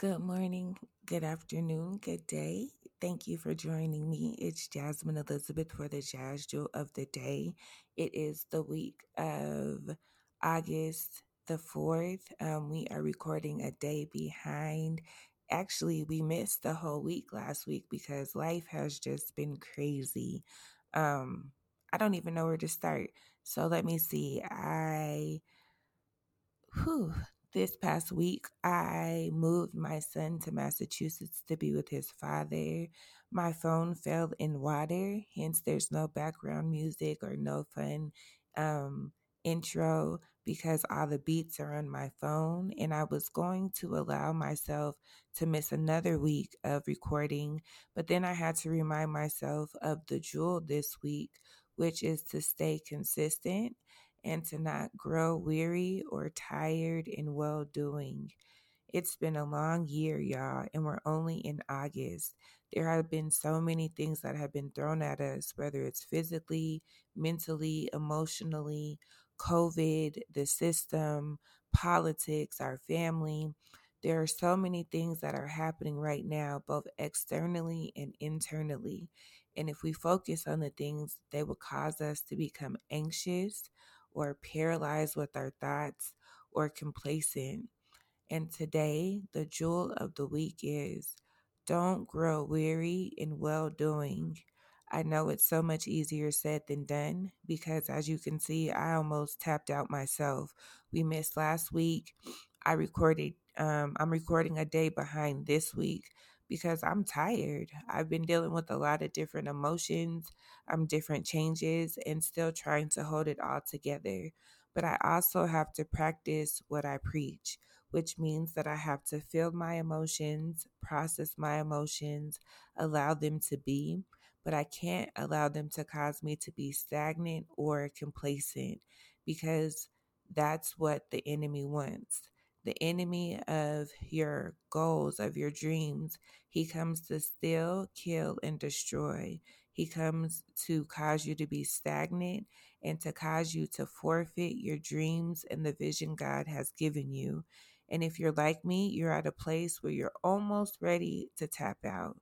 Good morning, good afternoon, good day. Thank you for joining me. It's Jasmine Elizabeth for the Jas Jewel of the Day. It is the week of August the 4th. Um, we are recording a day behind. Actually, we missed the whole week last week because life has just been crazy. Um, I don't even know where to start. So let me see. I Whew. This past week, I moved my son to Massachusetts to be with his father. My phone fell in water, hence, there's no background music or no fun um, intro because all the beats are on my phone. And I was going to allow myself to miss another week of recording, but then I had to remind myself of the jewel this week, which is to stay consistent and to not grow weary or tired in well doing. It's been a long year, y'all, and we're only in August. There have been so many things that have been thrown at us, whether it's physically, mentally, emotionally, COVID, the system, politics, our family. There are so many things that are happening right now, both externally and internally. And if we focus on the things, they will cause us to become anxious, or paralyzed with our thoughts or complacent. And today, the jewel of the week is don't grow weary in well doing. I know it's so much easier said than done because, as you can see, I almost tapped out myself. We missed last week. I recorded, um, I'm recording a day behind this week because I'm tired. I've been dealing with a lot of different emotions, um, different changes, and still trying to hold it all together. But I also have to practice what I preach, which means that I have to feel my emotions, process my emotions, allow them to be, but I can't allow them to cause me to be stagnant or complacent because that's what the enemy wants the enemy of your goals, of your dreams. He comes to steal, kill, and destroy. He comes to cause you to be stagnant and to cause you to forfeit your dreams and the vision God has given you. And if you're like me, you're at a place where you're almost ready to tap out.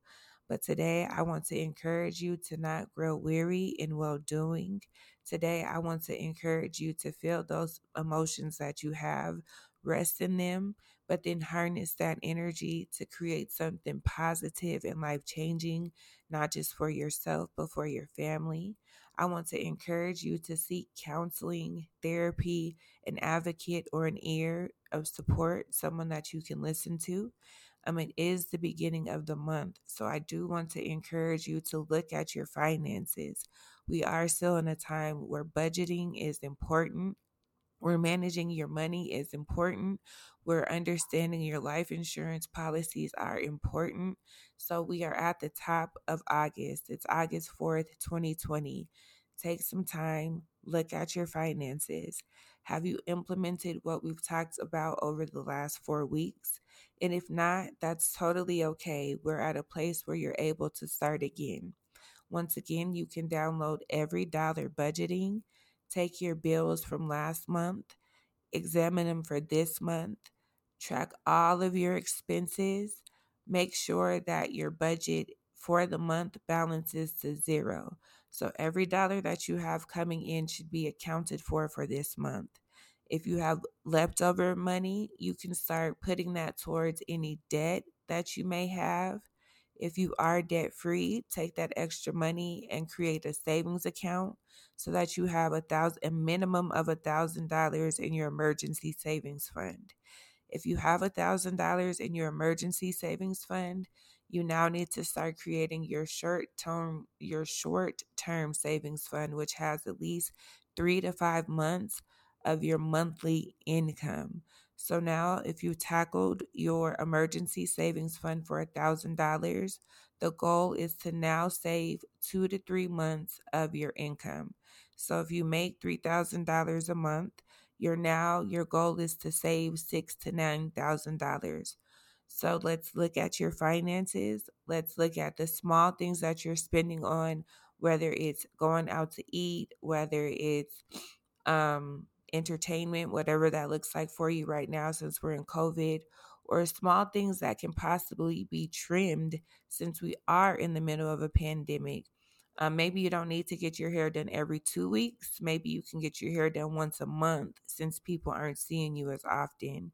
But today, I want to encourage you to not grow weary in well doing. Today, I want to encourage you to feel those emotions that you have rest in them, but then harness that energy to create something positive and life changing, not just for yourself, but for your family. I want to encourage you to seek counseling, therapy, an advocate, or an ear of support, someone that you can listen to. Um, it is the beginning of the month, so I do want to encourage you to look at your finances. We are still in a time where budgeting is important where managing your money is important, where understanding your life insurance policies are important. So we are at the top of August. It's August 4th, 2020. Take some time, look at your finances. Have you implemented what we've talked about over the last four weeks? And if not, that's totally okay. We're at a place where you're able to start again. Once again, you can download EveryDollar budgeting Take your bills from last month, examine them for this month, track all of your expenses, make sure that your budget for the month balances to zero. So every dollar that you have coming in should be accounted for for this month. If you have leftover money, you can start putting that towards any debt that you may have. If you are debt free, take that extra money and create a savings account so that you have a thousand a minimum of a thousand dollars in your emergency savings fund. If you have a thousand dollars in your emergency savings fund, you now need to start creating your short term your short term savings fund, which has at least three to five months of your monthly income. So now, if you tackled your emergency savings fund for $1,000, the goal is to now save two to three months of your income. So if you make $3,000 a month, you're now, your goal is to save six to $9,000. So let's look at your finances. Let's look at the small things that you're spending on, whether it's going out to eat, whether it's um, entertainment, whatever that looks like for you right now since we're in COVID, or small things that can possibly be trimmed since we are in the middle of a pandemic. Um, maybe you don't need to get your hair done every two weeks. Maybe you can get your hair done once a month since people aren't seeing you as often.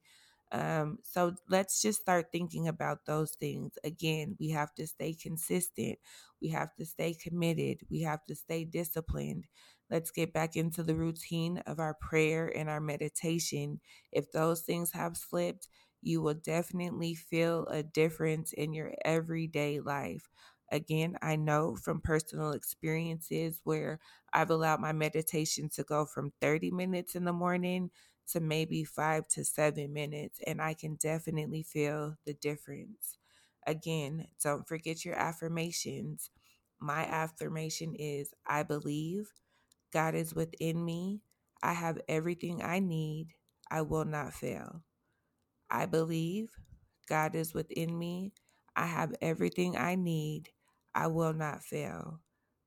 Um, so let's just start thinking about those things. Again, we have to stay consistent. We have to stay committed. We have to stay disciplined. Let's get back into the routine of our prayer and our meditation. If those things have slipped, you will definitely feel a difference in your everyday life. Again, I know from personal experiences where I've allowed my meditation to go from 30 minutes in the morning to maybe five to seven minutes, and I can definitely feel the difference. Again, don't forget your affirmations. My affirmation is I believe God is within me. I have everything I need. I will not fail. I believe God is within me. I have everything I need. I will not fail.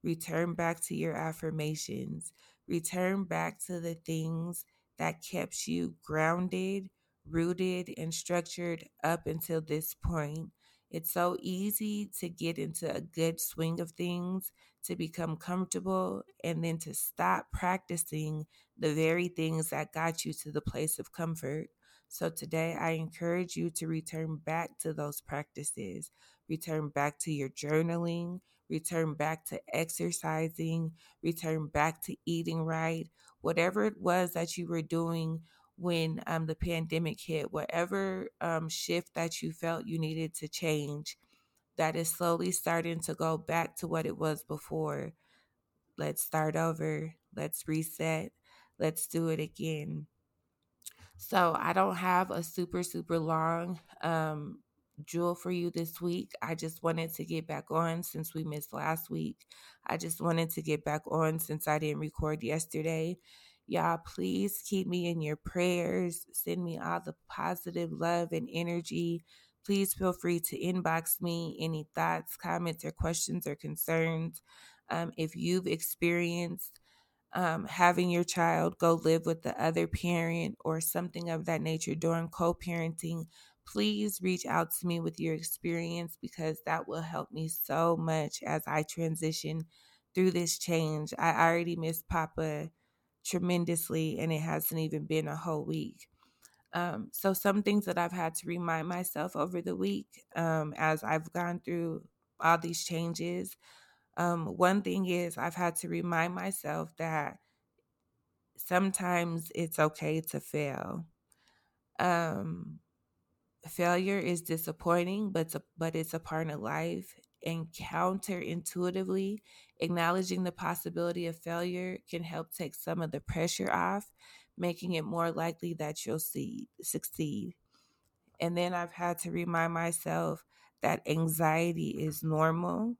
Return back to your affirmations. Return back to the things that kept you grounded, rooted, and structured up until this point. It's so easy to get into a good swing of things, to become comfortable, and then to stop practicing the very things that got you to the place of comfort. So today, I encourage you to return back to those practices, return back to your journaling, return back to exercising, return back to eating right, whatever it was that you were doing when um, the pandemic hit, whatever um, shift that you felt you needed to change, that is slowly starting to go back to what it was before. Let's start over. Let's reset. Let's do it again. So I don't have a super, super long um, jewel for you this week. I just wanted to get back on since we missed last week. I just wanted to get back on since I didn't record yesterday. Y'all, please keep me in your prayers. Send me all the positive love and energy. Please feel free to inbox me any thoughts, comments, or questions or concerns. Um, if you've experienced um, having your child go live with the other parent or something of that nature during co parenting, please reach out to me with your experience because that will help me so much as I transition through this change. I already miss Papa tremendously, and it hasn't even been a whole week. Um, so, some things that I've had to remind myself over the week um, as I've gone through all these changes. Um, one thing is, I've had to remind myself that sometimes it's okay to fail. Um, failure is disappointing, but but it's a part of life. And counterintuitively, acknowledging the possibility of failure can help take some of the pressure off, making it more likely that you'll see, succeed. And then I've had to remind myself that anxiety is normal.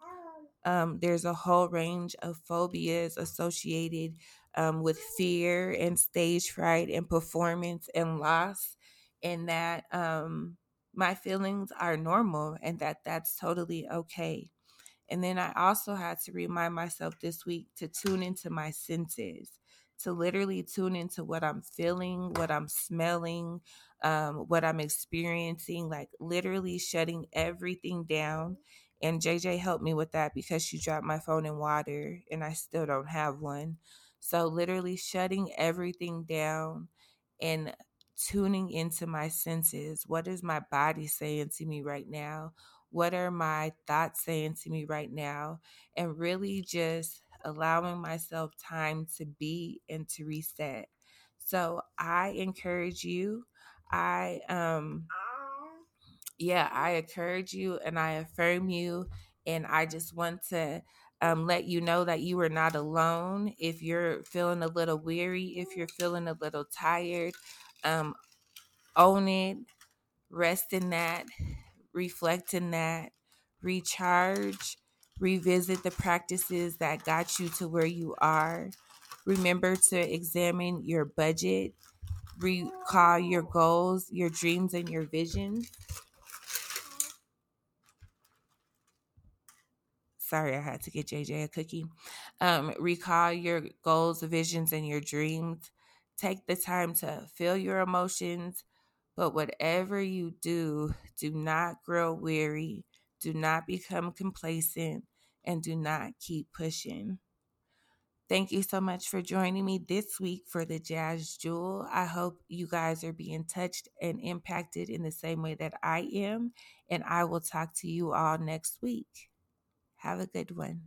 Um, there's a whole range of phobias associated um, with fear and stage fright and performance and loss and that um, my feelings are normal and that that's totally okay. And then I also had to remind myself this week to tune into my senses, to literally tune into what I'm feeling, what I'm smelling, um, what I'm experiencing, like literally shutting everything down. And JJ helped me with that because she dropped my phone in water and I still don't have one. So, literally shutting everything down and tuning into my senses. What is my body saying to me right now? What are my thoughts saying to me right now? And really just allowing myself time to be and to reset. So I encourage you. I um yeah, I encourage you and I affirm you and I just want to um, let you know that you are not alone. If you're feeling a little weary, if you're feeling a little tired, um, own it, rest in that, reflect in that, recharge, revisit the practices that got you to where you are. Remember to examine your budget, recall your goals, your dreams, and your visions. Sorry, I had to get JJ a cookie. Um, recall your goals, visions, and your dreams Take the time to feel your emotions, but whatever you do, do not grow weary, do not become complacent, and do not keep pushing. Thank you so much for joining me this week for the Jas Jewel. I hope you guys are being touched and impacted in the same way that I am. And I will talk to you all next week. Have a good one.